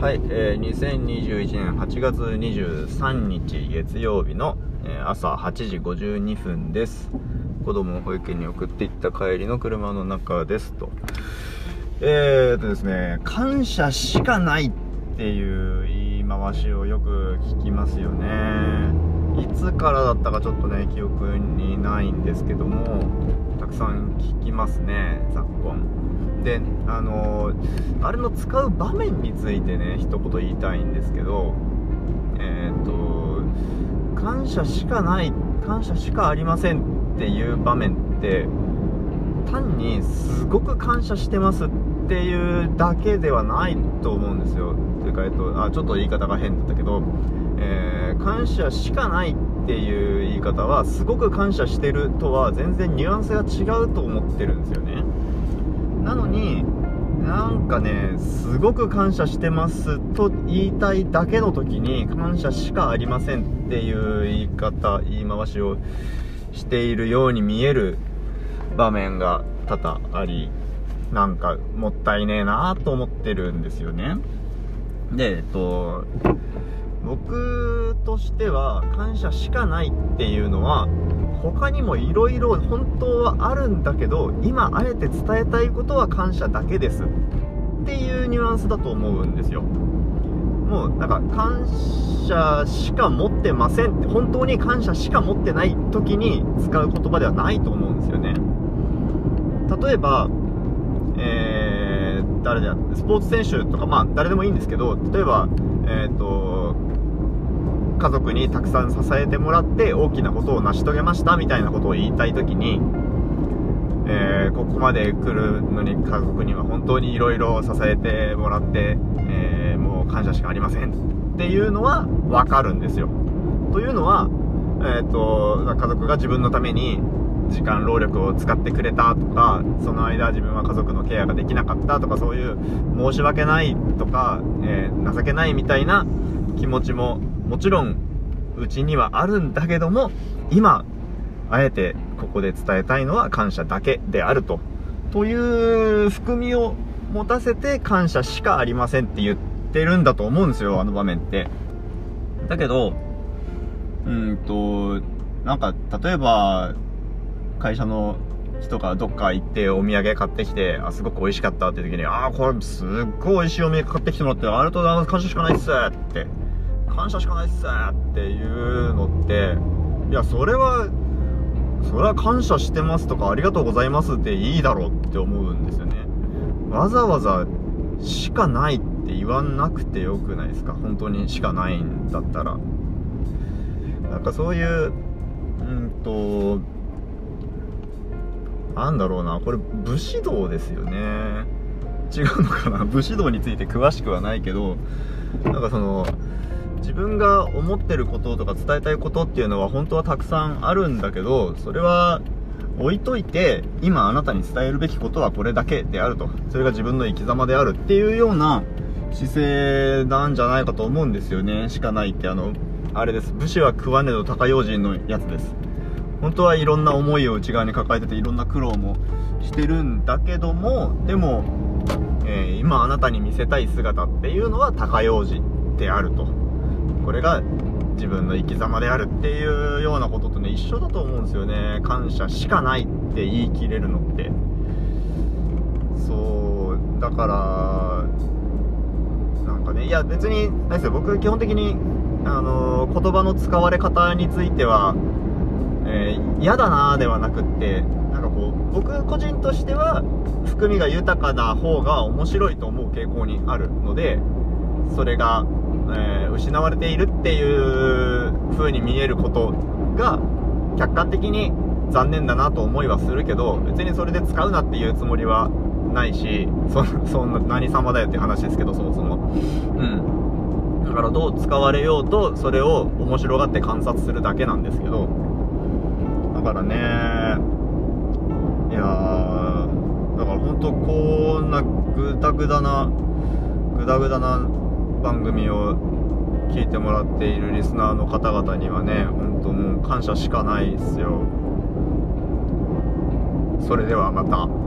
はい、えー、2021年8月23日月曜日の、えー朝8時52分です。子供を保育園に送っていった帰りの車の中ですと。えーとですね感謝しかないっていう言い回しをよく聞きますよね。いつからだったかちょっとね記憶にないんですけどもたくさん聞きますね昨今。であのあれの使う場面についてね一言言いたいんですけどえっ、と感謝しかない感謝しかありませんっていう場面って単にすごく感謝してますっていうだけではないと思うんですよ。というか、えっと、あちょっと言い方が変だったけど、えー感謝しかないっていう言い方はすごく感謝してるとは全然ニュアンスが違うと思ってるんですよね。なのになんかねすごく感謝してますと言いたいだけの時に感謝しかありませんっていう言い方言い回しをしているように見える場面が多々ありなんかもったいねえなと思ってるんですよね。でえっと僕としては感謝しかないっていうのは他にも色々本当はあるんだけど今あえて伝えたいことは感謝だけですっていうニュアンスだと思うんですよ。もうなんか感謝しか持ってませんって本当に感謝しか持ってない時に使う言葉ではないと思うんですよね。例えばえー、誰だスポーツ選手とかまあ誰でもいいんですけど例えばえっ、と家族にたくさん支えてもらって大きなことを成し遂げましたみたいなことを言いたい時に、えーここまで来るのに家族には本当にいろいろ支えてもらって、えーもう感謝しかありませんっていうのは分かるんですよ。というのは、えー、と家族が自分のために時間労力を使ってくれたとかその間自分は家族のケアができなかったとかそういう申し訳ないとか、えー情けないみたいな気持ちももちろんうちにはあるんだけども今あえてここで伝えたいのは感謝だけであると。という含みを持たせて感謝しかありませんって言ってるんだと思うんですよあの場面って。だけどうんとなんか例えば会社の人がどっか行ってお土産買ってきて、あ、すごく美味しかったって時に、あー、これすっごい美味しいお土産買ってきてもらって、ありがとうございます、感謝しかないっすって、感謝しかないっすっていうのって、いや、それは、それは感謝してますとか、ありがとうございますっていいだろうって思うんですよね。わざわざ、しかないって言わなくてよくないですか？本当にしかないんだったら。なんかそういう、うんと、なんだろうな、これ武士道ですよね。違うのかな？武士道について詳しくはないけど、なんかその、自分が思ってることとか伝えたいことっていうのは本当はたくさんあるんだけど、それは置いといて、今あなたに伝えるべきことはこれだけであると。それが自分の生き様であるっていうような姿勢なんじゃないかと思うんですよね。しかないってあの、あれです。武士は食わねど高用心のやつです。本当はいろんな思いを内側に抱えてていろんな苦労もしてるんだけどもでも、えー今あなたに見せたい姿っていうのは高用事であるとこれが自分の生き様であるっていうようなこととね一緒だと思うんですよね。感謝しかないって言い切れるのって。そうだからなんかねいや別にないですよ。僕基本的にあの言葉の使われ方についてはえー嫌だなーではなくってなんかこう僕個人としては含みが豊かな方が面白いと思う傾向にあるのでそれが、えー失われているっていう風に見えることが客観的に残念だなと思いはするけど別にそれで使うなっていうつもりはないしそそんな何様だよっていう話ですけどそもそも。うん。だからどう使われようとそれを面白がって観察するだけなんですけど。だからねいやだから本当こんなぐだぐだなぐだぐだな番組を聞いてもらっているリスナーの方々にはね本当もう感謝しかないですよそれではまた。